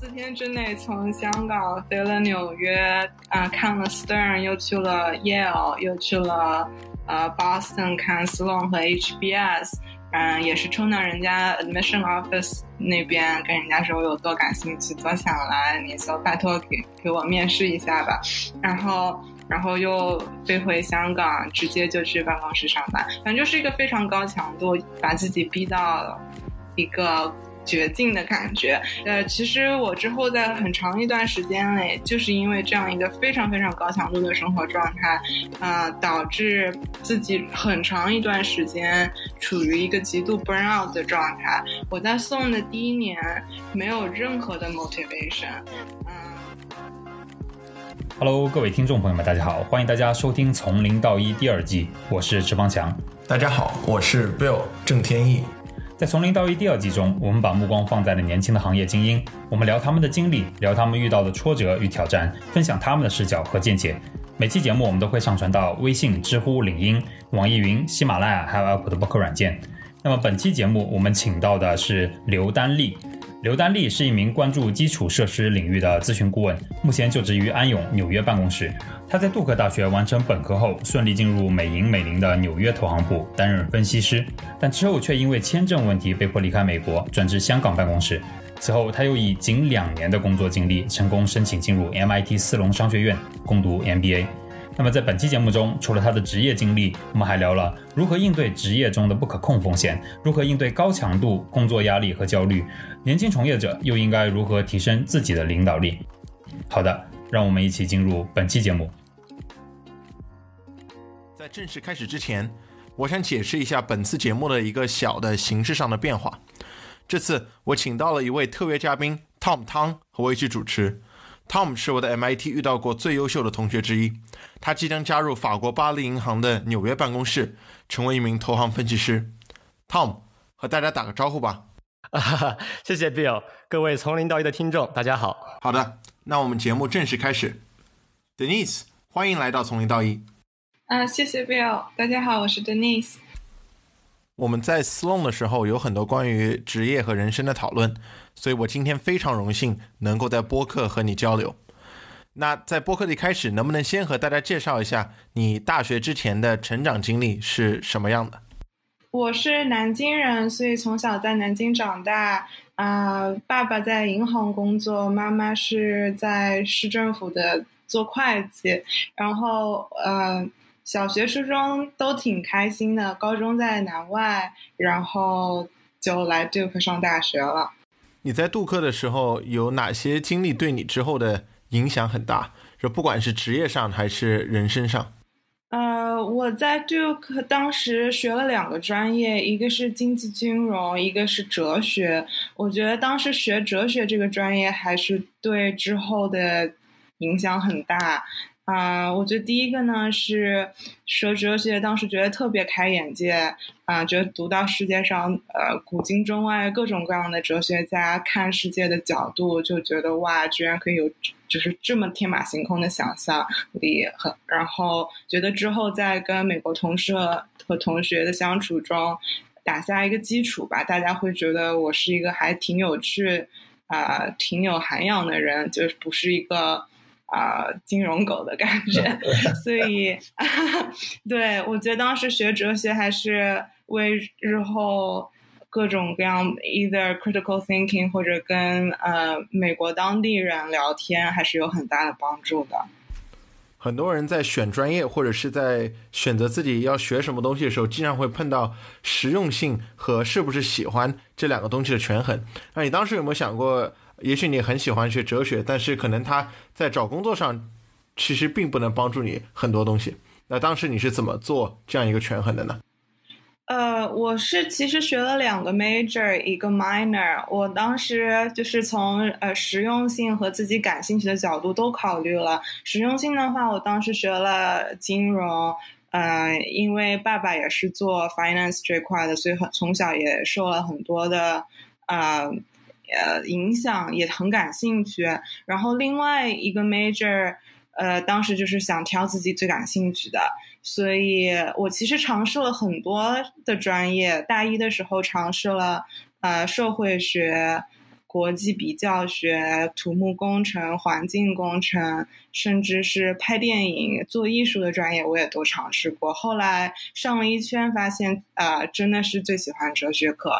四天之内从香港飞了纽约，啊，看了 Stern，又去了 Yale，又去了呃 Boston 看 Sloan 和 HBS，嗯，也是冲到人家 Admission Office 那边跟人家说我有多感兴趣，多想来，你就拜托给给我面试一下吧，然后然后又飞回香港，直接就去办公室上班，反正就是一个非常高强度，把自己逼到一个。绝境的感觉，呃，其实我之后在很长一段时间内，就是因为这样一个非常非常高强度的生活状态，啊，导致自己很长一段时间处于一个极度 burn out 的状态。我在送的第一年没有任何的 motivation，嗯。Hello，各位听众朋友们，大家好，欢迎大家收听《从零到一》第二季，我是池方强。大家好，我是 Bill 郑天意。在从零到一第二季中，我们把目光放在了年轻的行业精英，我们聊他们的经历，聊他们遇到的挫折与挑战，分享他们的视角和见解。每期节目我们都会上传到微信、知乎、领英、网易云、喜马拉雅，还有 Apple 的播客软件。那么本期节目我们请到的是刘丹丽。刘丹丽是一名关注基础设施领域的咨询顾问，目前就职于安永纽约办公室。他在杜克大学完成本科后，顺利进入美银美林的纽约投行部担任分析师，但之后却因为签证问题被迫离开美国，转至香港办公室。此后，他又以仅两年的工作经历，成功申请进入 MIT 斯隆商学院攻读 MBA。那么在本期节目中，除了他的职业经历，我们还聊了如何应对职业中的不可控风险，如何应对高强度工作压力和焦虑，年轻从业者又应该如何提升自己的领导力。好的，让我们一起进入本期节目。在正式开始之前，我想解释一下本次节目的一个小的形式上的变化。这次我请到了一位特约嘉宾 Tom 汤和我一起主持。Tom 是我的 MIT 遇到过最优秀的同学之一，他即将加入法国巴黎银行的纽约办公室，成为一名投行分析师。Tom 和大家打个招呼吧。啊，谢谢 Bill，各位从零到一的听众，大家好。好的，那我们节目正式开始。Denise，欢迎来到从零到一。啊，谢谢 Bill，大家好，我是 Denise。我们在 Sloan 的时候有很多关于职业和人生的讨论。所以我今天非常荣幸能够在播客和你交流。那在播客的一开始，能不能先和大家介绍一下你大学之前的成长经历是什么样的？我是南京人，所以从小在南京长大。啊，爸爸在银行工作，妈妈是在市政府的做会计。然后，呃，小学、初中都挺开心的，高中在南外，然后就来 Duke 上大学了。你在杜克的时候有哪些经历对你之后的影响很大？就不管是职业上还是人生上。呃，我在 Duke 当时学了两个专业，一个是经济金融，一个是哲学。我觉得当时学哲学这个专业还是对之后的影响很大。啊，我觉得第一个呢是学哲学，当时觉得特别开眼界啊，觉得读到世界上呃古今中外各种各样的哲学家看世界的角度，就觉得哇，居然可以有就是这么天马行空的想象力，很然后觉得之后在跟美国同事和同学的相处中打下一个基础吧，大家会觉得我是一个还挺有趣啊，挺有涵养的人，就是不是一个。啊，金融狗的感觉，所以，对我觉得当时学哲学还是为日后各种各样 either critical thinking 或者跟呃美国当地人聊天，还是有很大的帮助的。很多人在选专业或者是在选择自己要学什么东西的时候，经常会碰到实用性和是不是喜欢这两个东西的权衡。那你当时有没有想过？也许你很喜欢学哲学，但是可能他在找工作上其实并不能帮助你很多东西。那当时你是怎么做这样一个权衡的呢？呃，我是其实学了两个 major，一个 minor。我当时就是从呃实用性和自己感兴趣的角度都考虑了。实用性的话，我当时学了金融，呃，因为爸爸也是做 finance 这块的，所以很从小也受了很多的啊。呃，呃影响也很感兴趣。然后另外一个 major，呃，当时就是想挑自己最感兴趣的，所以我其实尝试了很多的专业。大一的时候尝试了呃社会学、国际比较学、土木工程、环境工程，甚至是拍电影、做艺术的专业，我也都尝试过。后来上了一圈，发现啊，真的是最喜欢哲学课，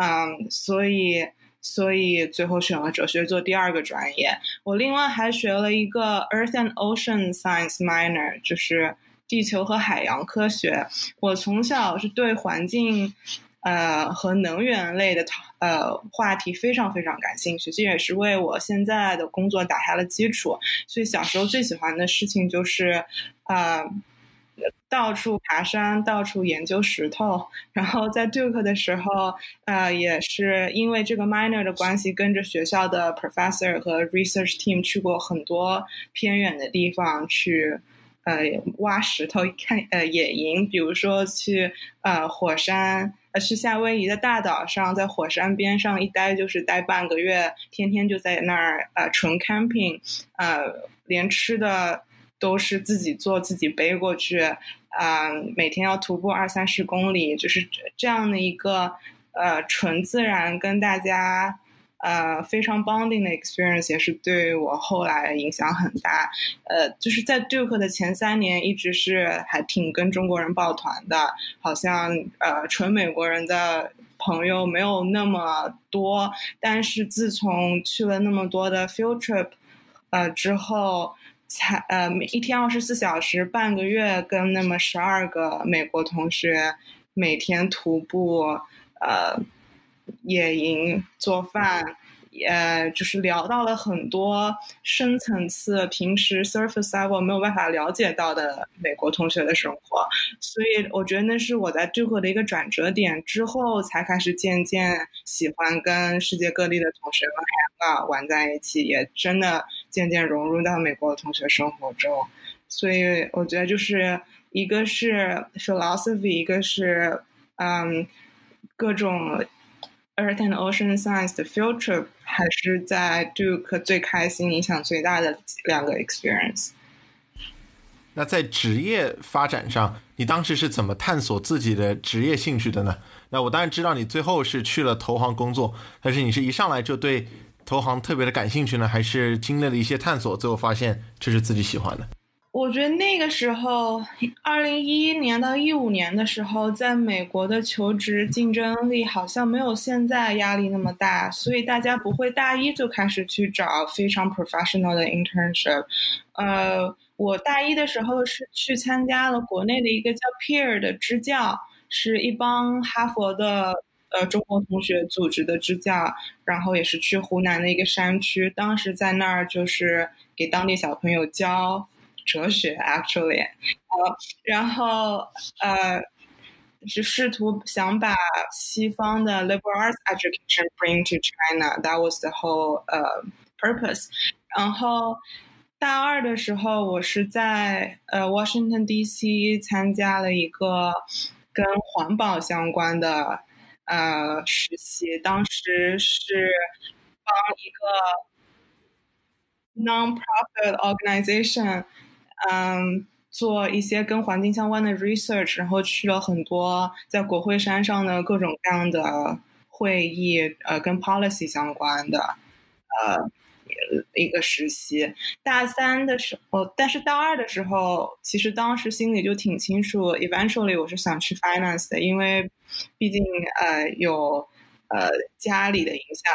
嗯，所以所以最后选了哲学做第二个专业。我另外还学了一个 Earth and Ocean Science minor，就是地球和海洋科学。我从小是对环境。呃，和能源类的呃话题非常非常感兴趣，这也是为我现在的工作打下了基础。所以小时候最喜欢的事情就是，呃，到处爬山，到处研究石头。然后在 Duke 的时候，呃，也是因为这个 minor 的关系，跟着学校的 professor 和 research team 去过很多偏远的地方去。呃，挖石头看呃野营，比如说去呃火山，呃去夏威夷的大岛上，在火山边上一待就是待半个月，天天就在那儿呃纯 camping，呃连吃的都是自己做自己背过去，啊每天要徒步二三十公里，就是这样的一个呃纯自然跟大家。呃，非常 bonding 的 experience 也是对我后来影响很大。呃，就是在 Duke 的前三年，一直是还挺跟中国人抱团的，好像呃纯美国人的朋友没有那么多。但是自从去了那么多的 field trip，呃之后，才呃每一天二十四小时，半个月跟那么十二个美国同学每天徒步，呃。野营做饭，呃，就是聊到了很多深层次、平时 surface level 没有办法了解到的美国同学的生活，所以我觉得那是我在 Duke 的一个转折点，之后才开始渐渐喜欢跟世界各地的同学们 hang out 玩在一起，也真的渐渐融入到美国的同学生活中，所以我觉得就是一个是 philosophy，一个是嗯各种。Earth and Ocean Science 的 field trip 还是在 Duke 最开心、影响最大的两个 experience。那在职业发展上，你当时是怎么探索自己的职业兴趣的呢？那我当然知道你最后是去了投行工作，但是你是一上来就对投行特别的感兴趣呢，还是经历了一些探索，最后发现这是自己喜欢的？我觉得那个时候，二零一一年到一五年的时候，在美国的求职竞争力好像没有现在压力那么大，所以大家不会大一就开始去找非常 professional 的 internship。呃，我大一的时候是去参加了国内的一个叫 Peer 的支教，是一帮哈佛的呃中国同学组织的支教，然后也是去湖南的一个山区，当时在那儿就是给当地小朋友教。哲学，actually，呃，然后呃，是试图想把西方的 liberal arts education bring to China. That was the whole 呃 purpose. 然后大二的时候，我是在呃 Washington D.C. 参加了一个跟环保相关的呃实习，当时是帮一个 non-profit organization。嗯，做一些跟环境相关的 research，然后去了很多在国会山上的各种各样的会议，呃，跟 policy 相关的，呃，一个实习。大三的时候，但是大二的时候，其实当时心里就挺清楚，eventually 我是想去 finance 的，因为毕竟呃有呃家里的影响，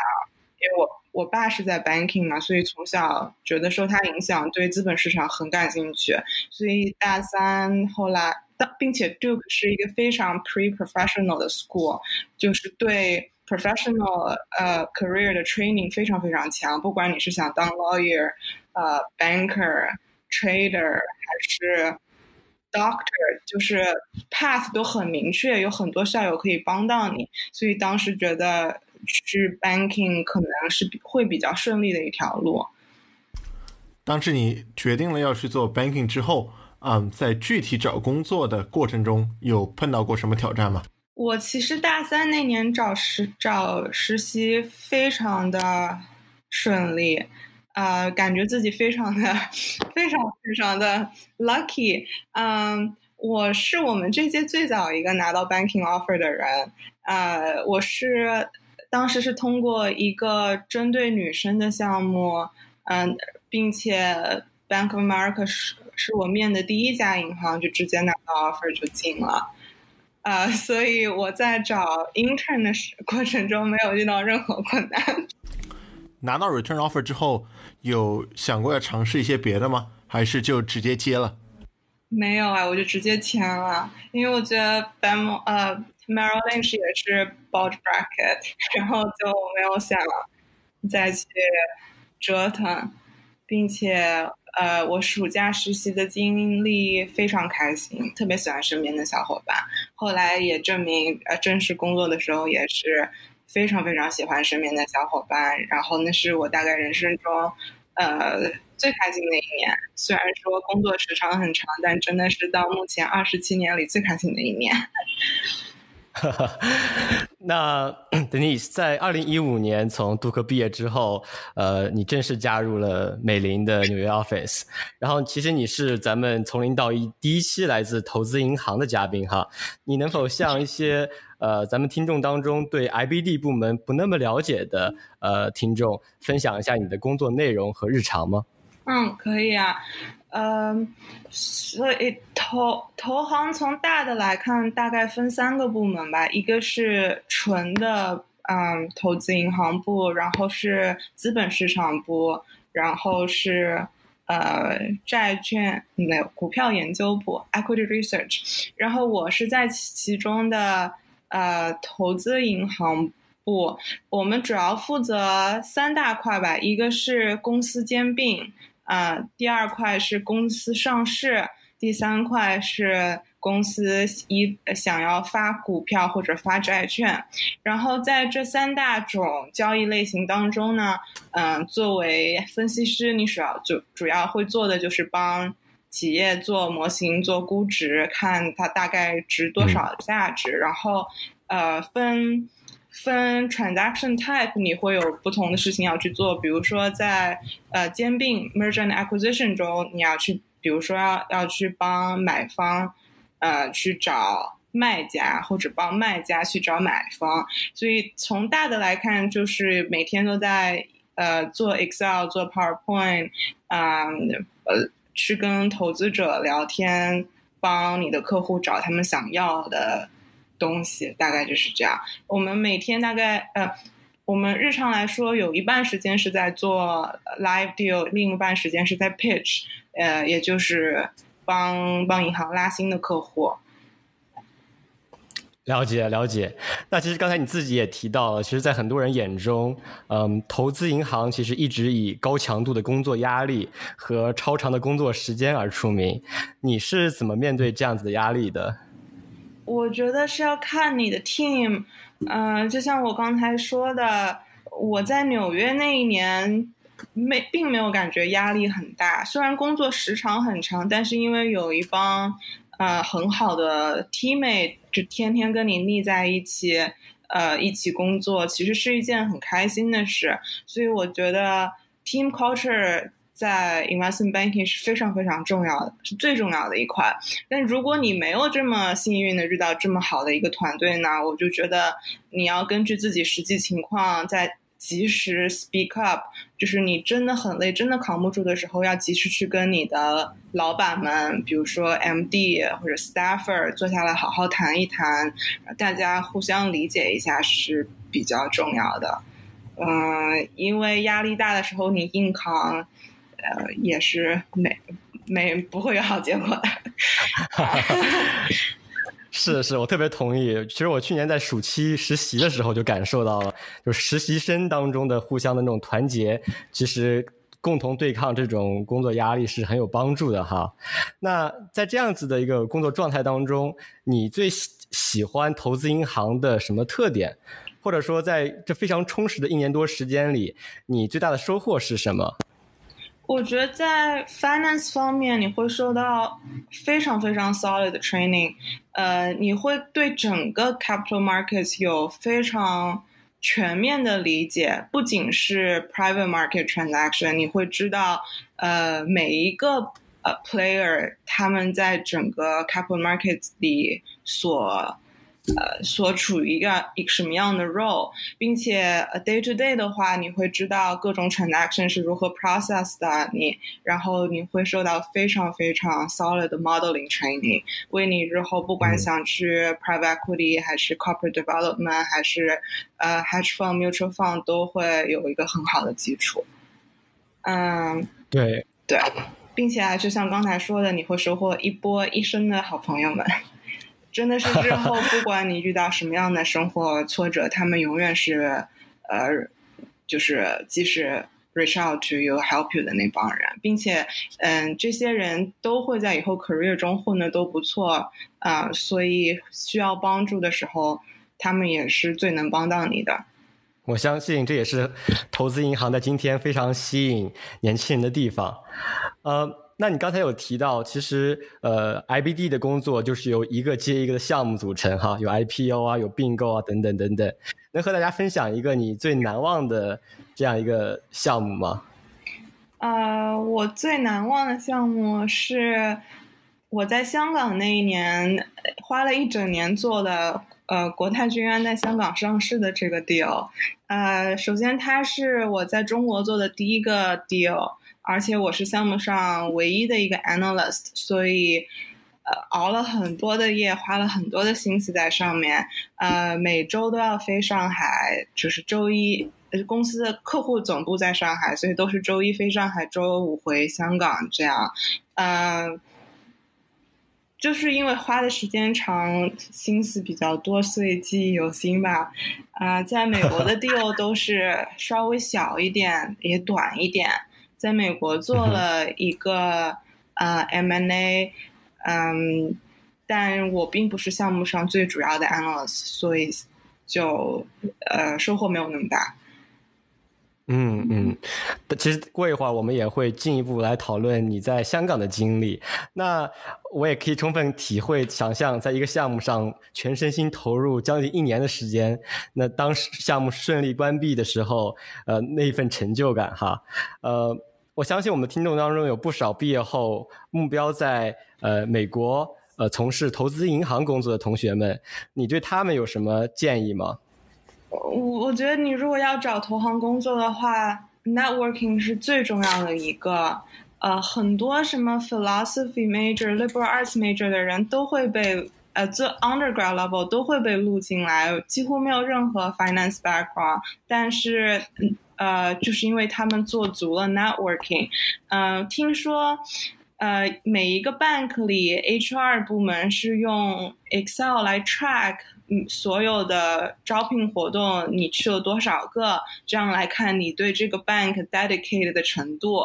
因为我。我爸是在 banking 嘛，所以从小觉得受他影响，对资本市场很感兴趣。所以大三后来，并且 Duke 是一个非常 pre-professional 的 school，就是对 professional 呃 career 的 training 非常非常强。不管你是想当 lawyer、呃 banker、trader 还是 doctor，就是 path 都很明确，有很多校友可以帮到你。所以当时觉得。去 banking 可能是会比较顺利的一条路。当时你决定了要去做 banking 之后，嗯，在具体找工作的过程中有碰到过什么挑战吗？我其实大三那年找实找实习非常的顺利，啊，感觉自己非常的非常非常的 lucky。嗯，我是我们这届最早一个拿到 banking offer 的人，呃，我是。当时是通过一个针对女生的项目，嗯，并且 Bank of America 是是我面的第一家银行，就直接拿到 offer 就进了。啊，所以我在找 intern 的过程中没有遇到任何困难。拿到 return offer 之后，有想过要尝试一些别的吗？还是就直接接了？没有啊，我就直接签了，因为我觉得 Bam 呃 Merrill Lynch 也是 bulge bracket，然后就没有想再去折腾，并且。呃，我暑假实习的经历非常开心，特别喜欢身边的小伙伴。后来也证明，呃，正式工作的时候也是非常非常喜欢身边的小伙伴。然后那是我大概人生中，呃，最开心的一年。虽然说工作时长很长，但真的是到目前二十七年里最开心的一年。那等你在二零一五年从杜克毕业之后，呃，你正式加入了美林的纽约 office。然后，其实你是咱们从零到一第一期来自投资银行的嘉宾哈。你能否向一些呃咱们听众当中对 IBD 部门不那么了解的呃听众分享一下你的工作内容和日常吗？嗯，可以啊。嗯，所以投投行从大的来看，大概分三个部门吧，一个是纯的嗯投资银行部，然后是资本市场部，然后是呃债券没有股票研究部 （equity research），然后我是在其中的呃投资银行部，我们主要负责三大块吧，一个是公司兼并。啊，第二块是公司上市，第三块是公司一想要发股票或者发债券，然后在这三大种交易类型当中呢，嗯，作为分析师，你主要就主要会做的就是帮企业做模型、做估值，看它大概值多少价值，然后呃分。分 transaction type，你会有不同的事情要去做，比如说在呃兼并 merger and acquisition 中，你要去，比如说要要去帮买方呃去找卖家，或者帮卖家去找买方。所以从大的来看，就是每天都在呃做 Excel、做 PowerPoint，啊呃去跟投资者聊天，帮你的客户找他们想要的。东西大概就是这样。我们每天大概呃，我们日常来说有一半时间是在做 live deal，另一半时间是在 pitch，呃，也就是帮帮银行拉新的客户。了解了解。那其实刚才你自己也提到了，其实，在很多人眼中，嗯，投资银行其实一直以高强度的工作压力和超长的工作时间而出名。你是怎么面对这样子的压力的？我觉得是要看你的 team，嗯，就像我刚才说的，我在纽约那一年没并没有感觉压力很大，虽然工作时长很长，但是因为有一帮呃很好的 teammate，就天天跟你腻在一起，呃，一起工作，其实是一件很开心的事，所以我觉得 team culture。在 investment banking 是非常非常重要的，是最重要的一块。但如果你没有这么幸运的遇到这么好的一个团队呢，我就觉得你要根据自己实际情况，在及时 speak up。就是你真的很累，真的扛不住的时候，要及时去跟你的老板们，比如说 MD 或者 staffer 坐下来好好谈一谈，大家互相理解一下是比较重要的。嗯，因为压力大的时候，你硬扛。呃，也是没没不会有好结果的。是是，我特别同意。其实我去年在暑期实习的时候就感受到了，就实习生当中的互相的那种团结，其实共同对抗这种工作压力是很有帮助的哈。那在这样子的一个工作状态当中，你最喜喜欢投资银行的什么特点？或者说，在这非常充实的一年多时间里，你最大的收获是什么？我觉得在 finance 方面，你会受到非常非常 solid 的 training，呃，你会对整个 capital markets 有非常全面的理解，不仅是 private market transaction，你会知道，呃，每一个呃 player 他们在整个 capital markets 里所呃，所处于一个一个什么样的 role，并且 day to day 的话，你会知道各种 transaction 是如何 process 的，你然后你会受到非常非常 solid 的 modeling training，为你日后不管想去 private equity 还是 corporate development 还是呃 hedge fund mutual fund 都会有一个很好的基础。嗯，对对，并且就像刚才说的，你会收获一波一生的好朋友们。真的是日后不管你遇到什么样的生活挫折，他们永远是，呃，就是即使 reach out to you help you 的那帮人，并且，嗯，这些人都会在以后 career 中混的都不错啊，所以需要帮助的时候，他们也是最能帮到你的。我相信这也是投资银行在今天非常吸引年轻人的地方，呃。那你刚才有提到，其实呃，IBD 的工作就是由一个接一个的项目组成，哈，有 IPO 啊，有并购啊，等等等等。能和大家分享一个你最难忘的这样一个项目吗？呃，我最难忘的项目是我在香港那一年花了一整年做的，呃，国泰君安在香港上市的这个 deal。呃，首先它是我在中国做的第一个 deal。而且我是项目上唯一的一个 analyst，所以，呃，熬了很多的夜，花了很多的心思在上面。呃，每周都要飞上海，就是周一，公司的客户总部在上海，所以都是周一飞上海，周五回香港这样。嗯，就是因为花的时间长，心思比较多，所以记忆犹新吧。啊，在美国的 deal 都是稍微小一点，也短一点。在美国做了一个呃 M&A，嗯，但我并不是项目上最主要的 analyst，所以就呃收获没有那么大。嗯嗯，其实过一会儿我们也会进一步来讨论你在香港的经历。那我也可以充分体会、想象，在一个项目上全身心投入将近一年的时间，那当时项目顺利关闭的时候，呃，那一份成就感哈，呃。我相信我们听众当中有不少毕业后目标在呃美国呃从事投资银行工作的同学们，你对他们有什么建议吗？我我觉得你如果要找投行工作的话，networking 是最重要的一个。呃，很多什么 philosophy major、liberal arts major 的人都会被呃做 undergrad level 都会被录进来，几乎没有任何 finance background，但是。呃，就是因为他们做足了 networking，呃，听说，呃，每一个 bank 里 HR 部门是用 Excel 来 track，嗯，所有的招聘活动你去了多少个，这样来看你对这个 bank dedicate 的程度。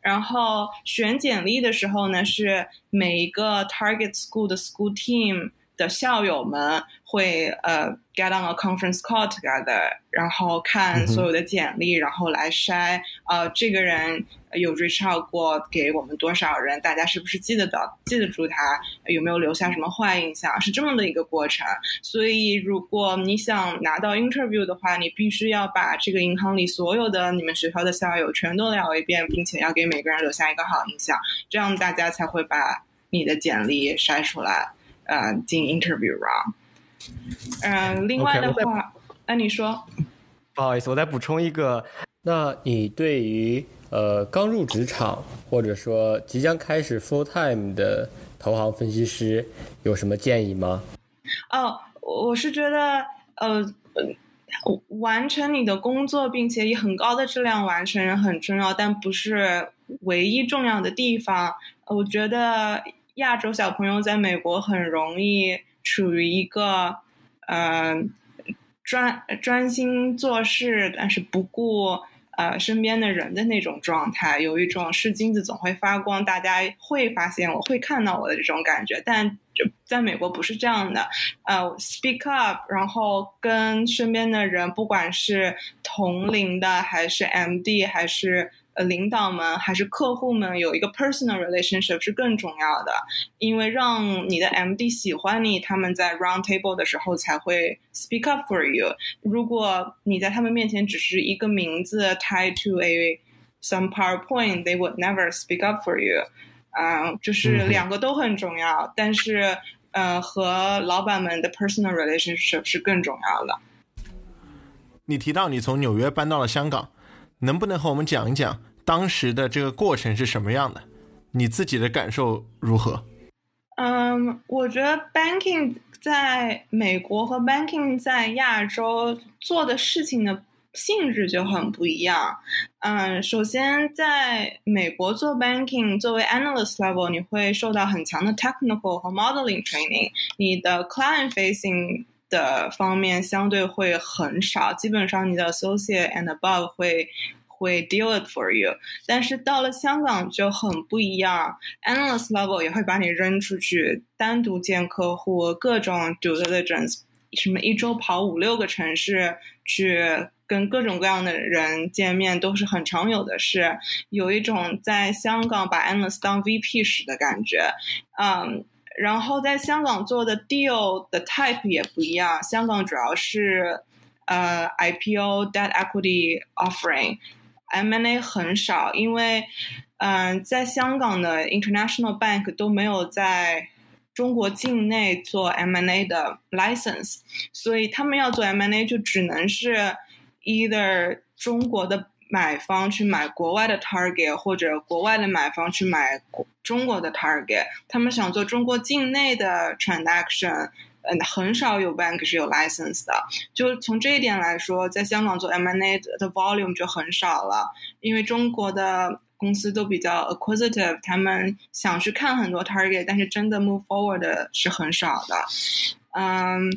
然后选简历的时候呢，是每一个 target school 的 school team。的校友们会呃 get on a conference call together，然后看所有的简历，然后来筛呃这个人有 reach out 过给我们多少人，大家是不是记得到记得住他，有没有留下什么坏印象，是这么的一个过程。所以如果你想拿到 interview 的话，你必须要把这个银行里所有的你们学校的校友全都聊一遍，并且要给每个人留下一个好印象，这样大家才会把你的简历筛出来。呃，进 interview round。嗯，另外的话，那你说，不好意思，我再补充一个。那你对于呃刚入职场或者说即将开始 full time 的投行分析师有什么建议吗？哦，我是觉得呃，完成你的工作，并且以很高的质量完成很重要，但不是唯一重要的地方。我觉得。亚洲小朋友在美国很容易处于一个，呃，专专心做事，但是不顾呃身边的人的那种状态，有一种是金子总会发光，大家会发现我会看到我的这种感觉。但就在美国不是这样的，呃，speak up，然后跟身边的人，不管是同龄的还是 MD 还是。呃，领导们还是客户们有一个 personal relationship 是更重要的，因为让你的 MD 喜欢你，他们在 round table 的时候才会 speak up for you。如果你在他们面前只是一个名字 tied to a some PowerPoint，they would never speak up for you。嗯，就是两个都很重要，但是呃和老板们的 personal relationship 是更重要的。你提到你从纽约搬到了香港，能不能和我们讲一讲当时的这个过程是什么样的？你自己的感受如何？嗯，我觉得 banking 在美国和 banking 在亚洲做的事情的性质就很不一样。嗯，首先在美国做 banking，作为 analyst level，你会受到很强的 technical 和 modeling training，你的 client facing 的方面相对会很少，基本上你的 associate and above 会。会 deal it for you，但是到了香港就很不一样，analyst level 也会把你扔出去，单独见客户，各种 due diligence，什么一周跑五六个城市去跟各种各样的人见面，都是很常有的事。有一种在香港把 analyst 当 VP 时的感觉，嗯，然后在香港做的 deal 的 type 也不一样，香港主要是呃 IPO debt equity offering。M&A 很少，因为，嗯，在香港的 International Bank 都没有在中国境内做 M&A 的 license，所以他们要做 M&A 就只能是 either 中国的买方去买国外的 target，或者国外的买方去买中国的 target。他们想做中国境内的 transaction。嗯，很少有 bank 是有 license 的。就从这一点来说，在香港做 M&A 的 volume 就很少了，因为中国的公司都比较 acquisitive，他们想去看很多 target，但是真的 move forward 的是很少的。嗯，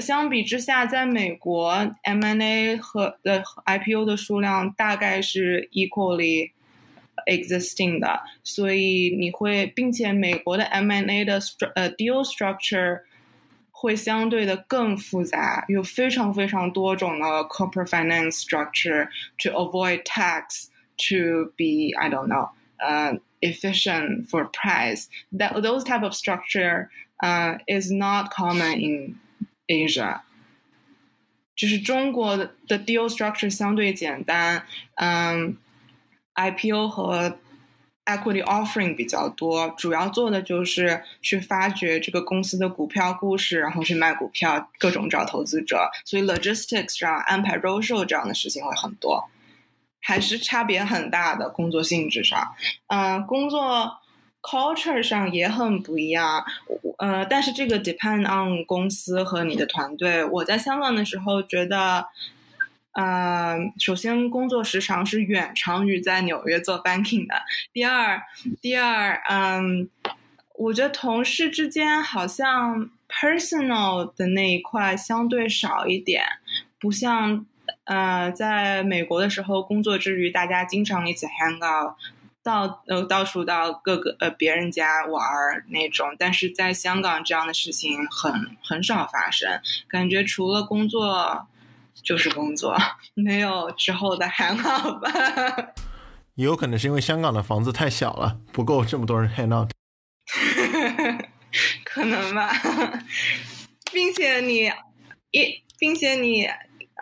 相比之下，在美国 M&A 和的 IPO 的数量大概是 equally。existing 的，所以你会，并且美国的 M&A 的呃 deal structure 会相对的更复杂，有非常非常多种的 corporate finance structure to avoid tax to be I don't know uh, efficient for price. That those type of structure uh, is not common in Asia. 就是中国的 deal structure 相对简单，嗯。IPO 和 equity offering 比较多，主要做的就是去发掘这个公司的股票故事，然后去卖股票，各种找投资者。所以 logistics 上安排 roadshow 这样的事情会很多，还是差别很大的工作性质上。嗯，工作 culture 上也很不一样。呃，但是这个 depend on 公司和你的团队。我在香港的时候觉得。呃，首先工作时长是远长于在纽约做 banking 的。第二，第二，嗯，我觉得同事之间好像 personal 的那一块相对少一点，不像呃，在美国的时候工作之余大家经常一起 hang out，到呃到处到各个呃别人家玩儿那种。但是在香港这样的事情很很少发生，感觉除了工作。就是工作，没有之后的还好吧。也有可能是因为香港的房子太小了，不够这么多人 hang out。可能吧，并且你一，并且你，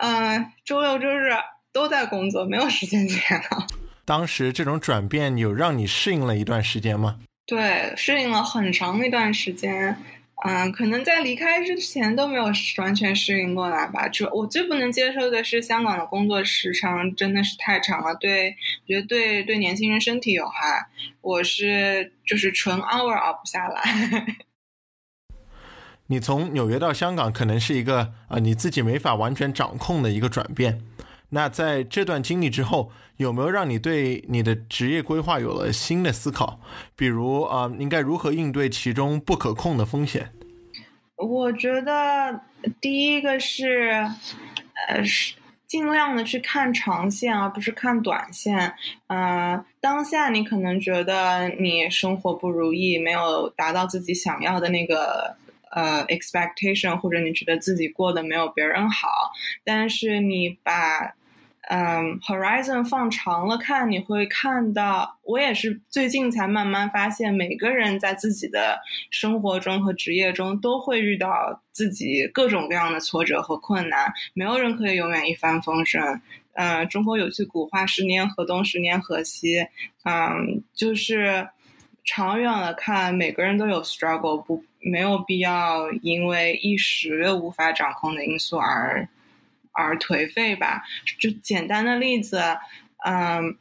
嗯，周六周日都在工作，没有时间去 hang out。当时这种转变有让你适应了一段时间吗？对，适应了很长一段时间。嗯，可能在离开之前都没有完全适应过来吧。就我最不能接受的是香港的工作时长真的是太长了，对，觉得对对年轻人身体有害。我是就是纯 hour 熬不下来。你从纽约到香港，可能是一个啊你自己没法完全掌控的一个转变。那在这段经历之后，有没有让你对你的职业规划有了新的思考？比如啊，应该如何应对其中不可控的风险？我觉得第一个是，呃，是尽量的去看长线，而不是看短线。呃，当下你可能觉得你生活不如意，没有达到自己想要的那个呃 expectation，或者你觉得自己过得没有别人好，但是你把。嗯，Horizon 放长了看，你会看到，我也是最近才慢慢发现，每个人在自己的生活中和职业中都会遇到自己各种各样的挫折和困难，没有人可以永远一帆风顺。嗯，中国有句古话“十年河东，十年河西”，嗯，就是长远来看，每个人都有 struggle，不没有必要因为一时无法掌控的因素而而颓废吧。就简单的例子，嗯，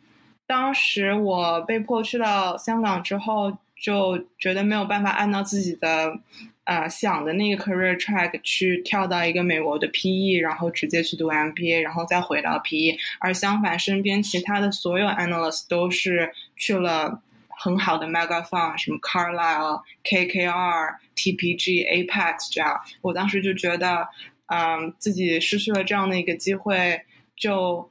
当时我被迫去到香港之后，就觉得没有办法按照自己的呃想的那个 career track 去跳到一个美国的 PE，然后直接去读 MBA，然后再回到 PE。而相反，身边其他的所有 analyst 都是去了。很好的 mega fund，什么 Carlyle、KKR、TPG、Apex 这样，我当时就觉得，嗯，自己失去了这样的一个机会，就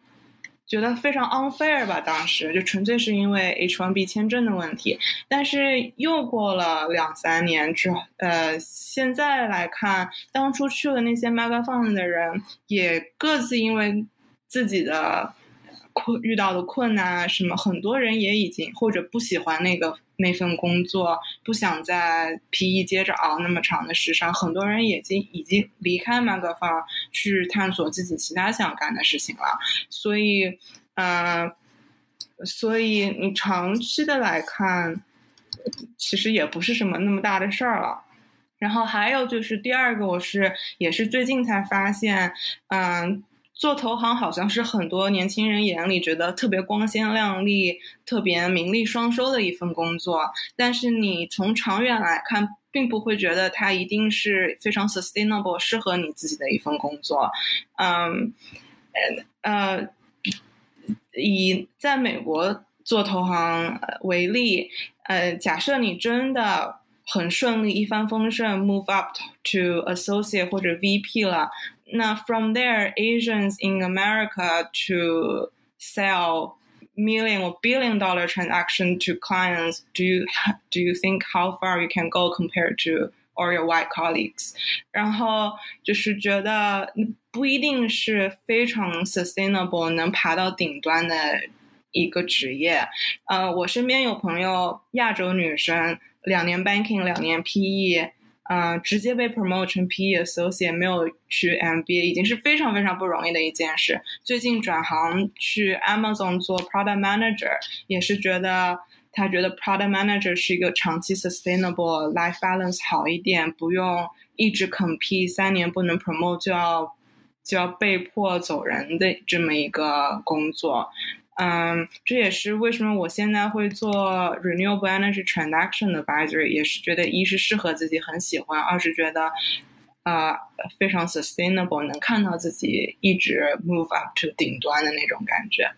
觉得非常 unfair 吧。当时就纯粹是因为 H1B 签证的问题。但是又过了两三年之，呃，现在来看，当初去了那些 mega fund 的人，也各自因为自己的。困遇到的困难啊，什么很多人也已经或者不喜欢那个那份工作，不想在 PE 接着熬那么长的时长，很多人已经已经离开麦克方去探索自己其他想干的事情了。所以，嗯，所以你长期的来看，其实也不是什么那么大的事儿了。然后还有就是第二个，我是也是最近才发现，嗯。做投行好像是很多年轻人眼里觉得特别光鲜亮丽、特别名利双收的一份工作，但是你从长远来看，并不会觉得它一定是非常 sustainable、适合你自己的一份工作。嗯，呃，以在美国做投行为例，呃，假设你真的很顺利、一帆风顺，move up to associate 或者 VP 了。Now, from there, Asians in America to sell million or billion dollar transaction to clients, do you do you think how far you can go compared to all your white colleagues？然后就是觉得不一定是非常 sustainable 能爬到顶端的一个职业。呃，我身边有朋友，亚洲女生， 两年 banking，两年 PE。嗯，直接被 promote 成 PE associate，没有去 MBA，已经是非常非常不容易的一件事。最近转行去 Amazon 做 product manager，也是觉得他觉得 product manager 是一个长期 sustainable life balance 好一点，不用一直 compete，三年不能 promote 就要就要被迫走人的这么一个工作。嗯，这也是为什么我现在会做 renewable energy transaction advisory，也是觉得一是适合自己很喜欢，二是觉得啊非常 sustainable，能看到自己一直 move up to 顶端的那种感觉。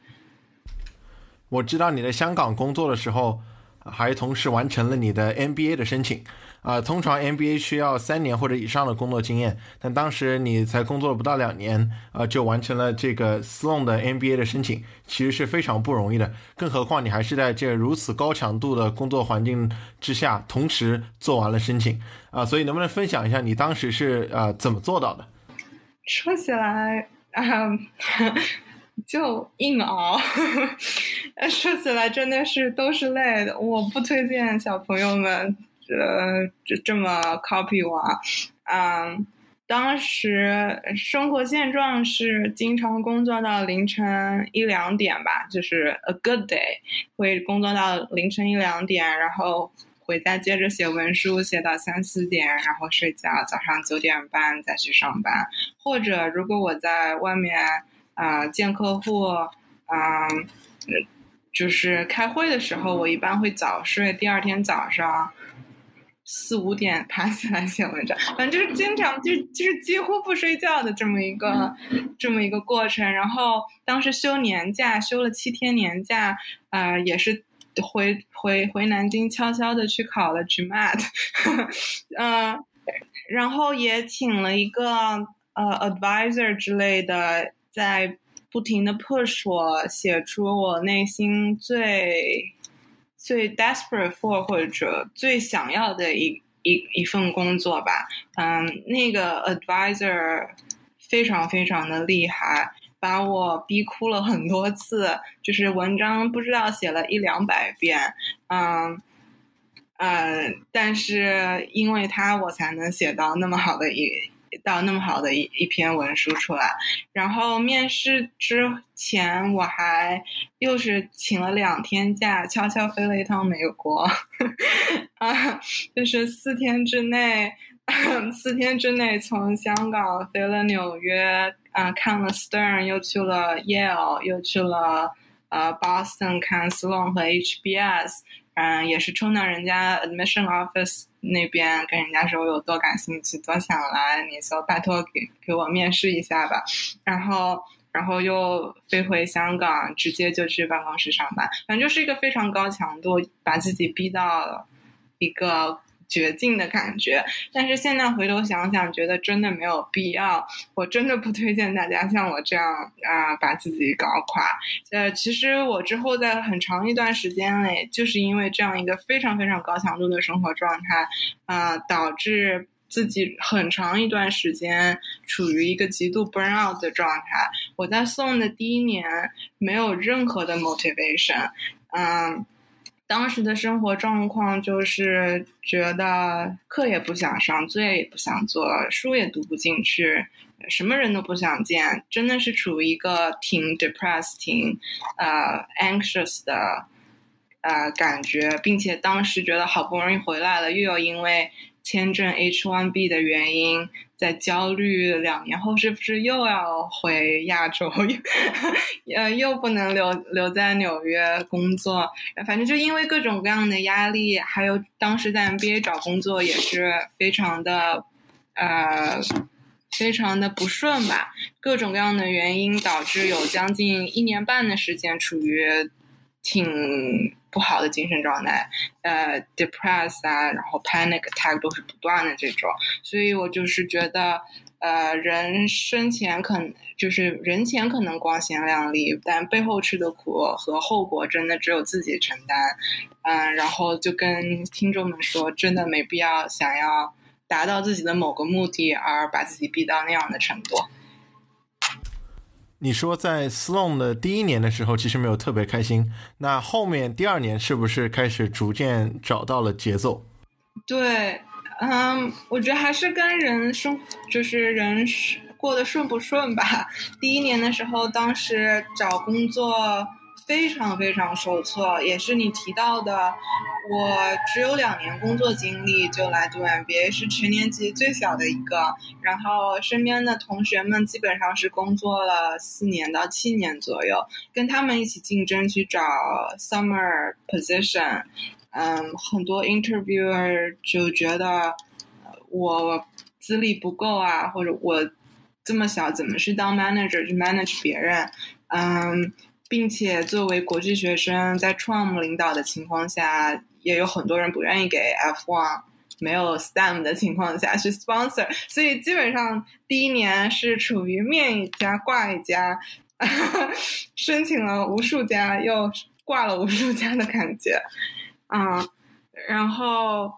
我知道你在香港工作的时候，还同时完成了你的 MBA 的申请。啊，通常 MBA 需要三年或者以上的工作经验，但当时你才工作了不到两年，啊，就完成了这个 Sloan 的 MBA 的申请，其实是非常不容易的。更何况你还是在这如此高强度的工作环境之下，同时做完了申请，啊，所以能不能分享一下你当时是呃怎么做到的？说起来，啊，就硬熬，说起来真的是都是累的。我不推荐小朋友们。呃，这这么 copy 我，嗯，当时生活现状是经常工作到凌晨一两点吧，就是 a good day 会工作到凌晨一两点，然后回家接着写文书，写到三四点，然后睡觉，早上九点半再去上班。或者如果我在外面啊见客户，嗯，就是开会的时候，我一般会早睡，第二天早上。四五点爬起来写文章，反正就是经常就是就是几乎不睡觉的这么一个这么一个过程。然后当时休年假，休了七天年假，呃，也是回回回南京悄悄的去考了 GMAT，嗯，然后也请了一个呃 advisor 之类的，在不停的 push 我写出我内心最。最 desperate for 或者最想要的一一一份工作吧，嗯，那个 advisor 非常非常的厉害，把我逼哭了很多次，就是文章不知道写了一两百遍，嗯，呃，但是因为他我才能写到那么好的一到那么好的一一篇文书出来。然后面试之前，我还又是请了两天假，悄悄飞了一趟美国，啊，就是四天之内，四天之内从香港飞了纽约，啊，看了 Stern，又去了 Yale，又去了呃 Boston 看 Sloan 和 HBS。嗯，也是冲到人家 admission office 那边跟人家说我有多感兴趣，多想来，你就拜托给给我面试一下吧。然后，然后又飞回香港，直接就去办公室上班。反正就是一个非常高强度，把自己逼到了一个。绝境的感觉，但是现在回头想想，觉得真的没有必要。我真的不推荐大家像我这样啊，把自己搞垮。呃，其实我之后在很长一段时间内，就是因为这样一个非常非常高强度的生活状态，啊，导致自己很长一段时间处于一个极度 burn out 的状态。我在送的第一年没有任何的 motivation，嗯。当时的生活状况就是觉得课也不想上，作业也不想做，书也读不进去，什么人都不想见，真的是处于一个挺 depressed、挺呃 anxious 的呃感觉，并且当时觉得好不容易回来了，又要因为。签证 H1B 的原因，在焦虑两年后是不是又要回亚洲？呃，又不能留留在纽约工作，反正就因为各种各样的压力，还有当时在 MBA 找工作也是非常的，呃，非常的不顺吧。各种各样的原因导致有将近一年半的时间处于挺。不好的精神状态，呃，depress 啊，然后 panic attack 都是不断的这种，所以我就是觉得，呃，人生前可能就是人前可能光鲜亮丽，但背后吃的苦和后果真的只有自己承担，嗯，然后就跟听众们说，真的没必要想要达到自己的某个目的而把自己逼到那样的程度。你说在 Sloan 的第一年的时候，其实没有特别开心。那后面第二年是不是开始逐渐找到了节奏？对，嗯，我觉得还是跟人生，就是人过得顺不顺吧。第一年的时候，当时找工作。非常非常受挫，也是你提到的。我只有两年工作经历就来读 MBA，是全年级最小的一个。然后身边的同学们基本上是工作了四年到七年左右，跟他们一起竞争去找 summer position。嗯，很多 interviewer 就觉得我资历不够啊，或者我这么小怎么是当 manager 去 manage 别人？嗯。并且作为国际学生，在 Trump 领导的情况下，也有很多人不愿意给 F1 没有 STEM 的情况下去 sponsor，所以基本上第一年是处于面一家挂一家，申请了无数家又挂了无数家的感觉，啊，然后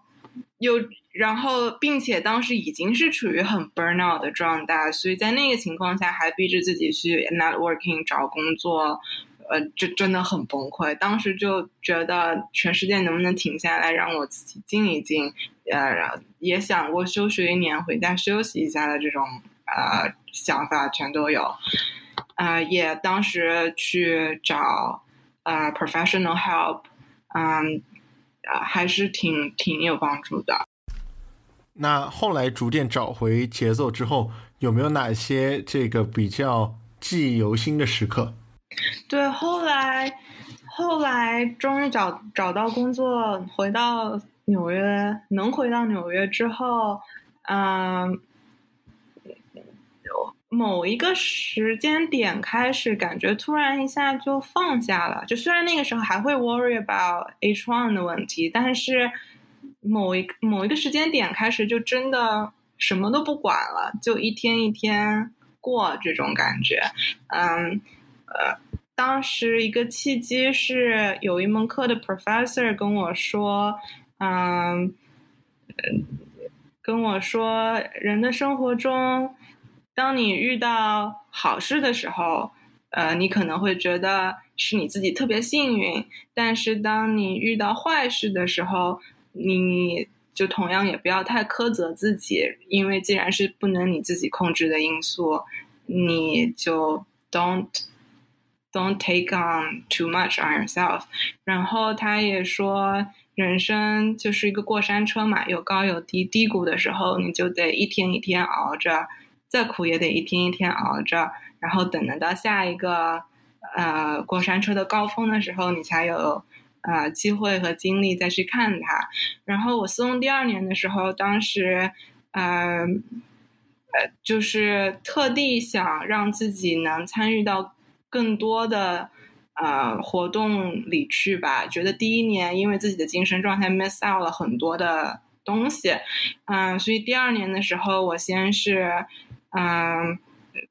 又。然后，并且当时已经是处于很 burnout 的状态，所以在那个情况下还逼着自己去 networking 找工作，呃，这真的很崩溃。当时就觉得全世界能不能停下来，让我自己静一静，呃，也想过休学一年回家休息一下的这种呃想法全都有，啊，也当时去找呃 professional help，嗯，啊，还是挺挺有帮助的。那后来逐渐找回节奏之后，有没有哪些这个比较记忆犹新的时刻？对，后来后来终于找找到工作，回到纽约，能回到纽约之后，嗯，某一个时间点开始，感觉突然一下就放下了。就虽然那个时候还会 worry about H one 的问题，但是。某一某一个时间点开始，就真的什么都不管了，就一天一天过这种感觉。嗯，呃，当时一个契机是有一门课的 professor 跟我说，嗯，跟我说，人的生活中，当你遇到好事的时候，呃，你可能会觉得是你自己特别幸运，但是当你遇到坏事的时候，你就同样也不要太苛责自己，因为既然是不能你自己控制的因素，你就 don't don't take on too much on yourself。然后他也说，人生就是一个过山车嘛，有高有低，低谷的时候你就得一天一天熬着，再苦也得一天一天熬着，然后等得到下一个呃过山车的高峰的时候，你才有。啊，机会和精力再去看它。然后我四中第二年的时候，当时，呃，呃，就是特地想让自己能参与到更多的呃活动里去吧。觉得第一年因为自己的精神状态 miss out 了很多的东西，嗯，所以第二年的时候，我先是嗯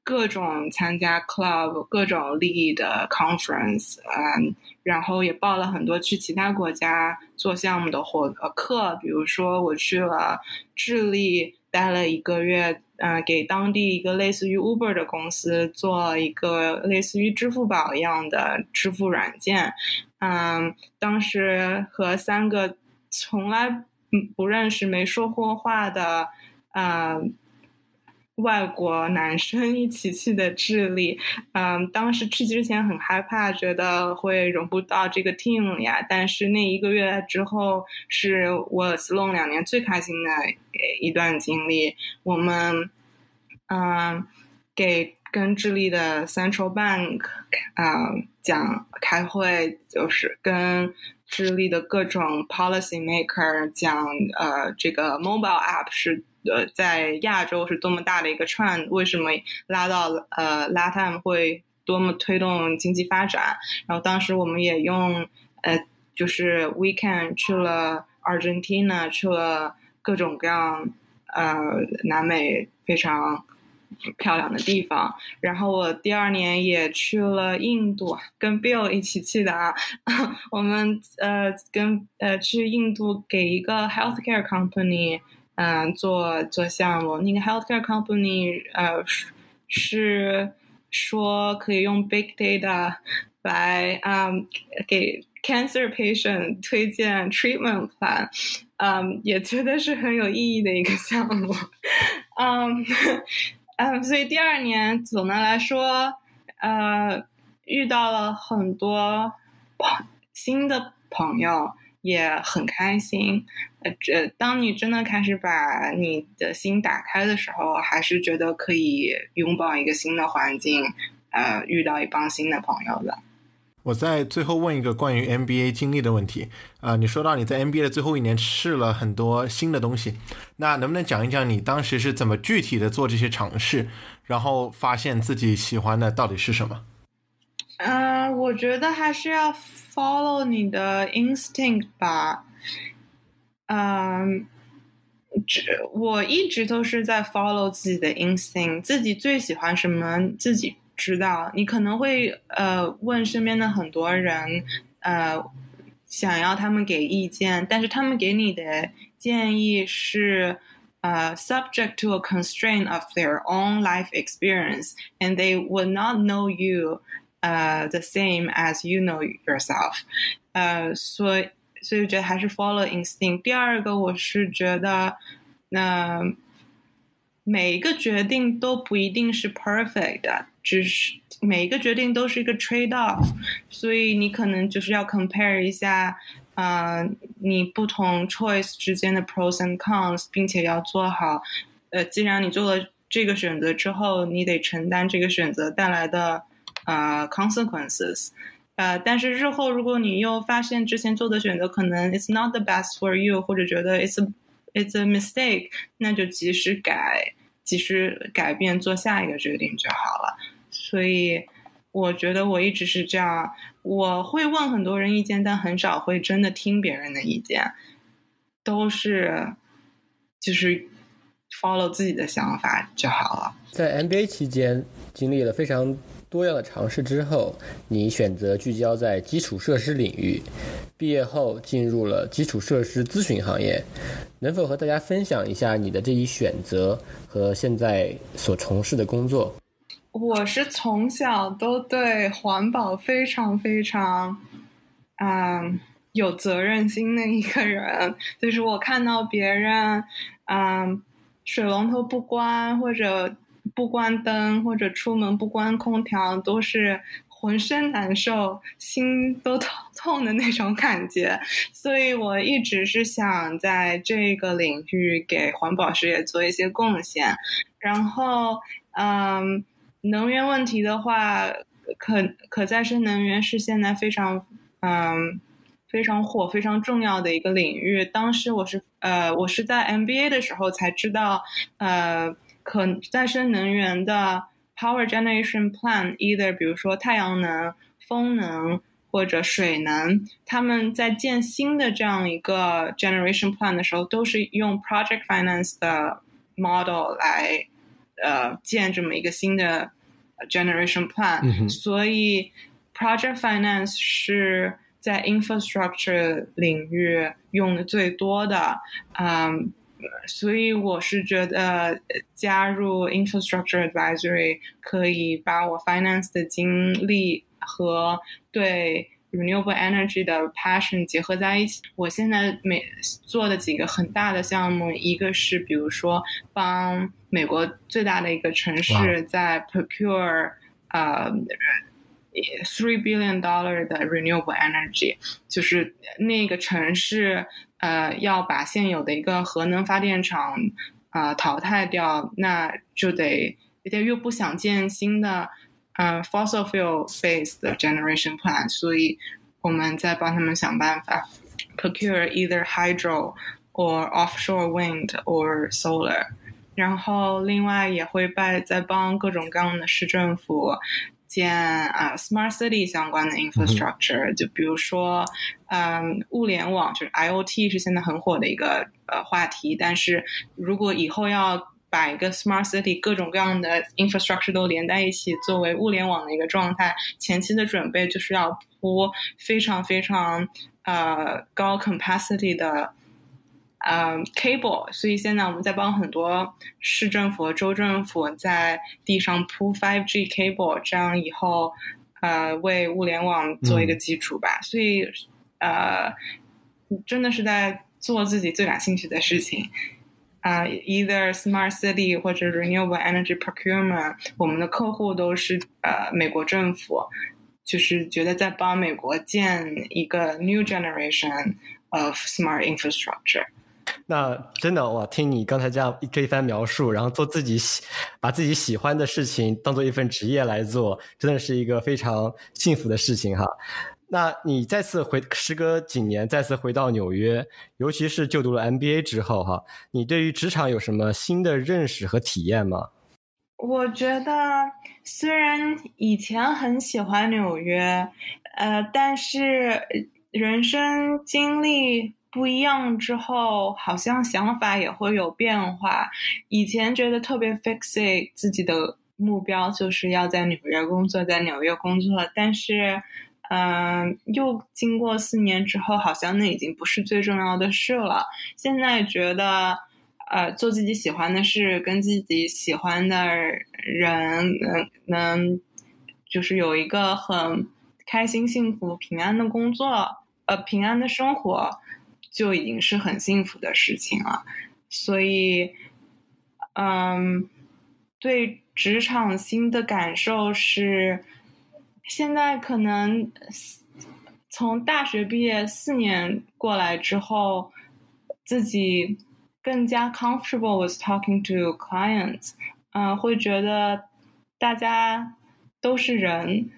各种参加 club，各种利益的 conference，嗯。然后也报了很多去其他国家做项目的活呃课，比如说我去了智利待了一个月，嗯，给当地一个类似于 Uber 的公司做一个类似于支付宝一样的支付软件，嗯，当时和三个从来不认识、没说过话的，嗯。外国男生一起去的智利，嗯，当时去之前很害怕，觉得会融不到这个 team 呀。但是那一个月之后，是我 Sloan 两年最开心的一段经历。我们，嗯，给跟智利的 Central Bank 啊讲开会，就是跟智利的各种 policy maker 讲，呃，这个 mobile app 是。呃，在亚洲是多么大的一个串，为什么拉到呃 LATAM 会多么推动经济发展？然后当时我们也用呃，就是 weekend 去了 Argentina，去了各种各样呃南美非常漂亮的地方。然后我第二年也去了印度，跟 Bill 一起去的啊。我们呃跟呃去印度给一个 healthcare company。嗯，做做项目，那个 healthcare company，呃，是说可以用 big data 来，嗯，给 cancer patient 推荐 treatment plan，嗯，也觉得是很有意义的一个项目，嗯，嗯，所以第二年总的来说，呃，遇到了很多朋新的朋友。也很开心，呃，这当你真的开始把你的心打开的时候，还是觉得可以拥抱一个新的环境，呃，遇到一帮新的朋友的。我在最后问一个关于 MBA 经历的问题，啊，你说到你在 MBA 的最后一年试了很多新的东西，那能不能讲一讲你当时是怎么具体的做这些尝试，然后发现自己喜欢的到底是什么？嗯，我觉得还是要 follow 你的 instinct 吧。嗯，这我一直都是在 follow 自己的 instinct，自己最喜欢什么自己知道。你可能会呃问身边的很多人，呃，想要他们给意见，但是他们给你的建议是呃 subject to a constraint of their own life experience，and they would not know you。呃，the same as you know yourself，呃，所以所以我觉得还是 follow instinct。第二个，我是觉得，那每一个决定都不一定是 perfect 的，只是每一个决定都是一个 trade off，所以你可能就是要 compare 一下，呃，你不同 choice 之间的 pros and cons，并且要做好，呃，既然你做了这个选择之后，你得承担这个选择带来的。啊，consequences，呃，但是日后如果你又发现之前做的选择可能 it's not the best for you，或者觉得 it's it's a mistake，那就及时改，及时改变，做下一个决定就好了。所以我觉得我一直是这样，我会问很多人意见，但很少会真的听别人的意见，都是就是 follow 自己的想法就好了。在 MBA 期间经历了非常。多样的尝试之后，你选择聚焦在基础设施领域。毕业后进入了基础设施咨询行业，能否和大家分享一下你的这一选择和现在所从事的工作？我是从小都对环保非常非常，嗯，有责任心的一个人。就是我看到别人，嗯，水龙头不关，或者不关灯，或者出门不关空调，都是。浑身难受，心都痛痛的那种感觉，所以我一直是想在这个领域给环保事业做一些贡献。然后，嗯，能源问题的话，可可再生能源是现在非常嗯非常火、非常重要的一个领域。当时我是呃，我是在 MBA 的时候才知道，呃，可再生能源的。Power generation plan，either 比如说太阳能、风能或者水能，他们在建新的这样一个 generation plan 的时候，都是用 project finance 的 model 来呃建这么一个新的 generation plan。所以 project finance 是在 infrastructure 领域用的最多的，嗯。所以我是觉得加入 infrastructure advisory 可以把我 finance 的经历和对 renewable energy 的 passion 结合在一起。我现在每做的几个很大的项目，一个是比如说帮美国最大的一个城市在 procure 呃 three billion dollar 的 renewable energy，就是那个城市。呃，要把现有的一个核能发电厂啊淘汰掉，那就得又不想建新的嗯 fossil fuel based generation plan，所以我们在帮他们想办法 procure either hydro or offshore wind or solar，然后另外也会在在帮各种各样的市政府。 建啊，smart city 相关的 infrastructure，就比如说，嗯，物联网，就是 IOT 是现在很火的一个呃话题。但是如果以后要把一个 smart city 各种各样的 infrastructure 都连在一起，作为物联网的一个状态，前期的准备就是要铺非常非常呃高 capacity 的。呃，cable，所以现在我们在帮很多市政府、州政府在地上铺 5G cable，这样以后呃为物联网做一个基础吧。所以呃，真的是在做自己最感兴趣的事情啊，either smart city 或者 renewable energy procurement，我们的客户都是呃美国政府，就是觉得在帮美国建一个 new generation of smart infrastructure。那真的哇，听你刚才这样这一番描述，然后做自己喜，把自己喜欢的事情当做一份职业来做，真的是一个非常幸福的事情哈。那你再次回，时隔几年再次回到纽约，尤其是就读了 MBA 之后哈，你对于职场有什么新的认识和体验吗？我觉得虽然以前很喜欢纽约，呃，但是人生经历。不一样之后，好像想法也会有变化。以前觉得特别 fixate 自己的目标就是要在纽约工作，在纽约工作。但是，嗯，又经过四年之后，好像那已经不是最重要的事了。现在觉得，呃，做自己喜欢的事，跟自己喜欢的人，能能，就是有一个很开心、幸福、平安的工作，呃，平安的生活。就已经是很幸福的事情了，所以，嗯，对职场新的感受是，现在可能从大学毕业四年过来之后，自己更加 comfortable with talking to clients，嗯，会觉得大家都是人。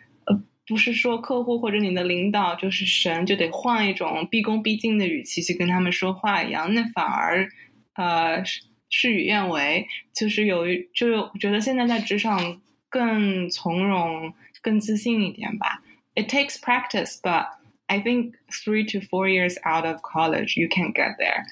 不是说客户或者你的领导就是神，就得换一种毕恭毕敬的语气去跟他们说话一样，那反而，呃，事与愿违。就是有一，就觉得现在在职场更从容、更自信一点吧。It takes practice, but I think three to four years out of college, you can get there.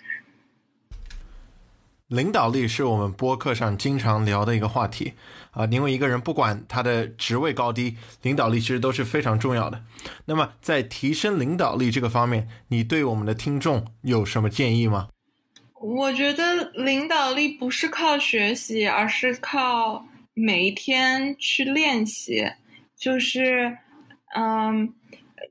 领导力是我们播客上经常聊的一个话题啊，因为一个人不管他的职位高低，领导力其实都是非常重要的。那么在提升领导力这个方面，你对我们的听众有什么建议吗？我觉得领导力不是靠学习，而是靠每一天去练习。就是，嗯，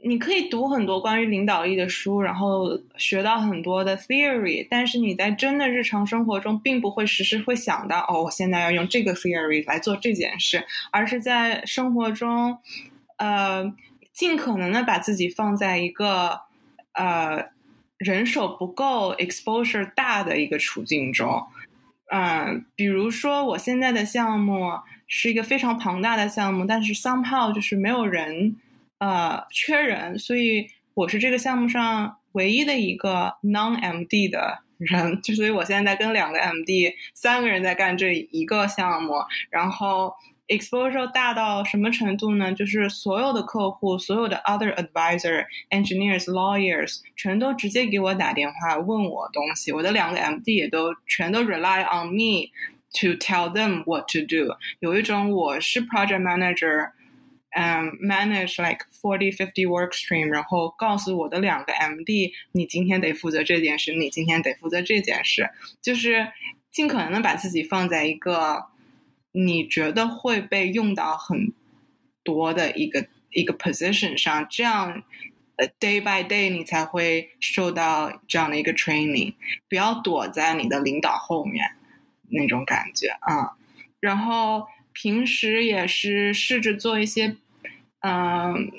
你可以读很多关于领导力的书，然后学到很多的 theory，但是你在真的日常生活中，并不会时时会想到，哦，我现在要用这个 theory 来做这件事，而是在生活中，呃，尽可能的把自己放在一个呃人手不够、exposure 大的一个处境中。嗯，比如说我现在的项目是一个非常庞大的项目，但是 somehow 就是没有人。呃，缺人，所以我是这个项目上唯一的一个 non MD 的人，就所以我现在在跟两个 MD，三个人在干这一个项目，然后 exposure 大到什么程度呢？就是所有的客户，所有的 other advisor、engineers、lawyers 全都直接给我打电话问我东西，我的两个 MD 也都全都 rely on me to tell them what to do，有一种我是 project manager。嗯，manage like forty fifty work stream，然后告诉我的两个 MD，你今天得负责这件事，你今天得负责这件事，就是尽可能的把自己放在一个你觉得会被用到很多的一个一个 position 上，这样呃 day by day 你才会受到这样的一个 training，不要躲在你的领导后面那种感觉啊，然后平时也是试着做一些。嗯，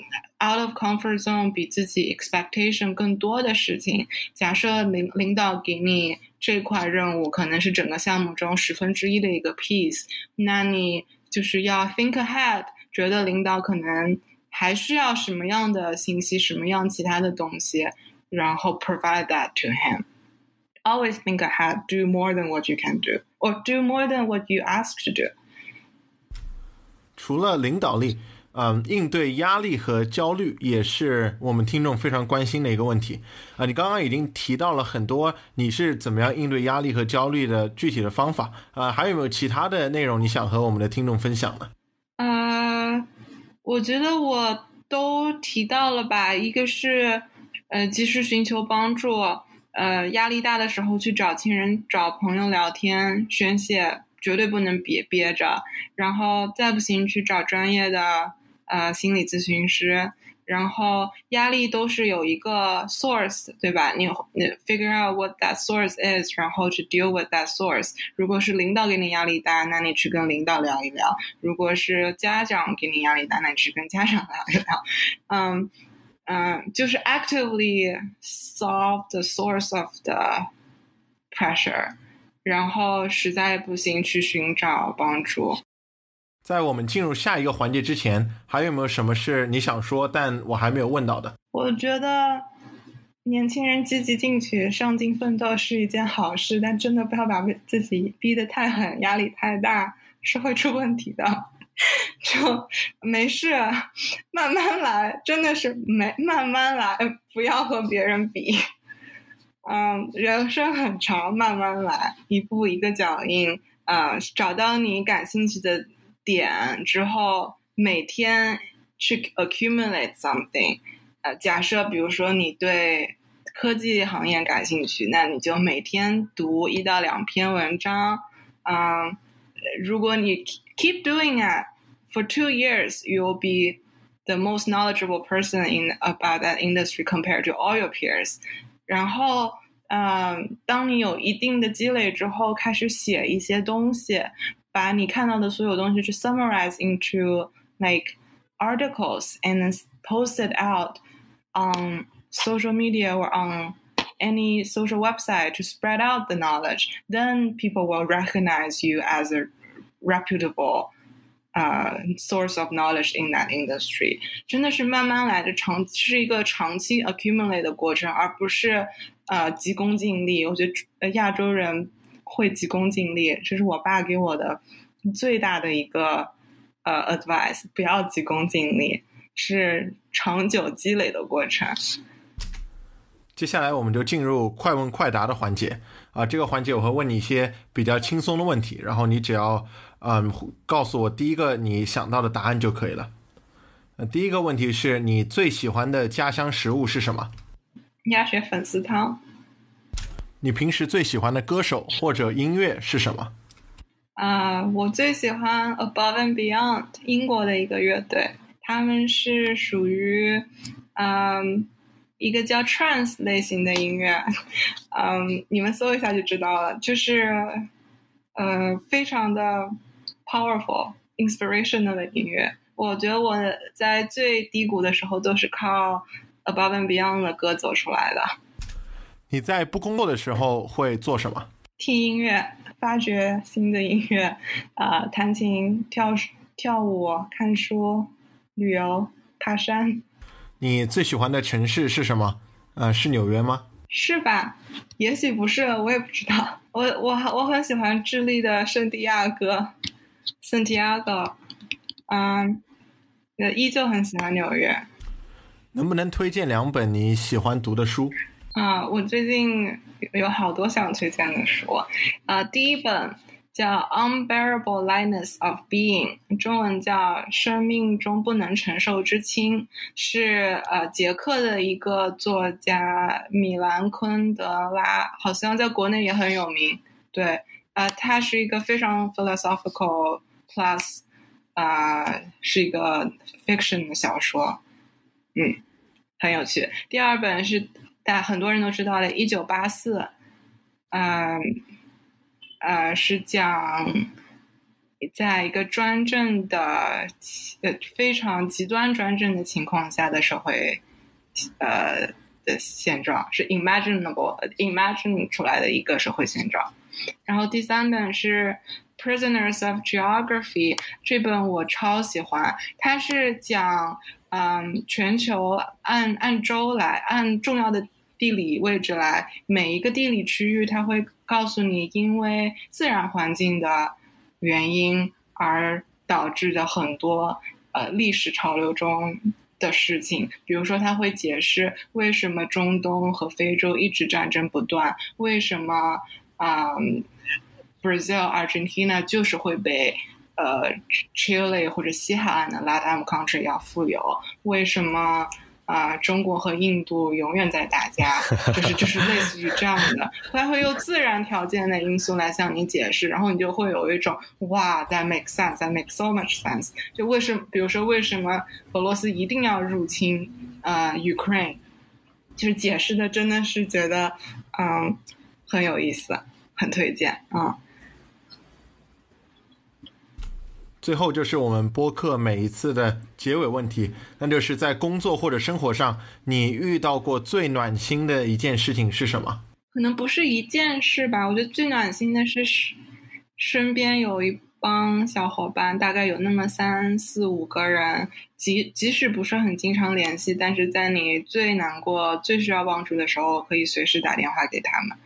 out of comfort zone 比自己 expectation 更多的事情。假设领领导给你这块任务，可能是整个项目中十分之一的一个 piece，那你就是要 think ahead，觉得领导可能还需要什么样的信息，什么样其他的东西，然后 provide that to him。Always think ahead, do more than what you can do, or do more than what you ask to do。除了领导力。 嗯，应对压力和焦虑也是我们听众非常关心的一个问题啊。你刚刚已经提到了很多，你是怎么样应对压力和焦虑的具体的方法啊？还有没有其他的内容你想和我们的听众分享呢？呃，我觉得我都提到了吧。一个是呃，及时寻求帮助，呃，压力大的时候去找亲人、找朋友聊天宣泄，绝对不能憋憋着。然后再不行去找专业的。呃，心理咨询师，然后压力都是有一个 source，对吧？你你 figure out what that source is，然后去 deal with that source。如果是领导给你压力大，那你去跟领导聊一聊；如果是家长给你压力大，那你去跟家长聊一聊。嗯嗯，就是 actively solve the source of the pressure，然后实在不行去寻找帮助。在我们进入下一个环节之前，还有没有什么是你想说但我还没有问到的？我觉得年轻人积极进取、上进奋斗是一件好事，但真的不要把自己逼得太狠，压力太大是会出问题的。就没事，慢慢来，真的是没慢慢来，不要和别人比。嗯，人生很长，慢慢来，一步一个脚印啊，找到你感兴趣的。点之后，每天去 accumulate something。呃，假设比如说你对科技行业感兴趣，那你就每天读一到两篇文章。嗯，如果你 keep doing it for two years, you will be the most knowledgeable person in about that industry compared to all your peers。然后，嗯，当你有一定的积累之后，开始写一些东西。 把你看到的所有东西去 summarize into like articles and then post it out on social media or on any social website to spread out the knowledge, then people will recognize you as a reputable uh, source of knowledge in that industry. 真的是慢慢来的长，是一个长期 accumulate 的过程，而不是呃急功近利。我觉得亚洲人 会急功近利，这是我爸给我的最大的一个呃 advice，不要急功近利，是长久积累的过程。接下来我们就进入快问快答的环节啊，这个环节我会问你一些比较轻松的问题，然后你只要嗯告诉我第一个你想到的答案就可以了。呃，第一个问题是你最喜欢的家乡食物是什么？鸭血粉丝汤。你平时最喜欢的歌手或者音乐是什么？啊，我最喜欢 Above and Beyond，英国的一个乐队，他们是属于嗯，一个叫 trance 类型的音乐，嗯，你们搜一下就知道了，就是呃非常的 powerful、inspirational 的音乐。我觉得我在最低谷的时候都是靠 Above and Beyond 的歌走出来的。你在不工作的时候会做什么？听音乐，发掘新的音乐，啊、弹琴、跳跳舞、看书、旅游、爬山，你最喜欢的城市是什么？呃，是纽约吗？是吧？也许不是，我也不知道。我我我很喜欢智利的圣地亚哥，Santiago，嗯，呃，依旧很喜欢纽约。能不能推荐两本你喜欢读的书？啊，我最近有好多想推荐的书，啊，第一本叫《Unbearable Lightness of Being》，中文叫《生命中不能承受之轻》，是呃捷克的一个作家米兰昆德拉，好像在国内也很有名。对，啊，他是一个非常 philosophical plus，啊，是一个 fiction 的小说，嗯，很有趣。第二本是。但很多人都知道的，《一九八四》，嗯，呃，是讲在一个专政的呃非常极端专政的情况下的社会，呃的现状，是 imaginable imagine 出来的一个社会现状。然后第三本是《Prisoners of Geography》，这本我超喜欢，它是讲嗯全球按按州来按重要的。地理位置来，每一个地理区域，它会告诉你，因为自然环境的原因而导致的很多呃历史潮流中的事情。比如说，它会解释为什么中东和非洲一直战争不断，为什么啊，Brazil、Argentina 就是会被呃 Chile 或者西海岸的 Latin country 要富有，为什么？啊，中国和印度永远在打架，就是就是类似于这样的，他会用自然条件的因素来向你解释，然后你就会有一种哇，that makes sense，that makes so much sense。就为什么，比如说为什么俄罗斯一定要入侵呃 Ukraine，就是解释的真的是觉得嗯很有意思，很推荐啊。最后就是我们播客每一次的结尾问题，那就是在工作或者生活上，你遇到过最暖心的一件事情是什么？可能不是一件事吧，我觉得最暖心的是身边有一帮小伙伴，大概有那么三四五个人，即即使不是很经常联系，但是在你最难过、最需要帮助的时候，可以随时打电话给他们。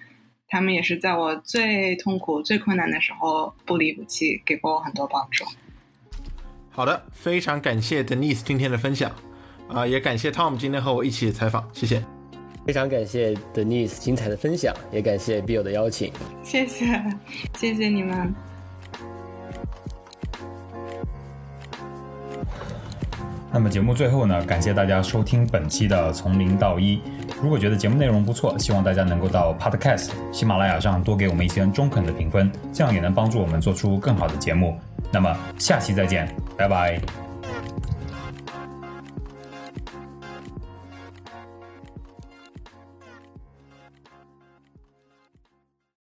他们也是在我最痛苦、最困难的时候不离不弃，给过我很多帮助。好的，非常感谢 Denise 今天的分享，啊，也感谢 Tom 今天和我一起采访，谢谢。非常感谢 Denise 精彩的分享，也感谢 Bill 的邀请。谢谢，谢谢你们。那么节目最后呢，感谢大家收听本期的从零到一。如果觉得节目内容不错，希望大家能够到 Podcast 喜马拉雅上多给我们一些中肯的评分，这样也能帮助我们做出更好的节目。那么下期再见，拜拜。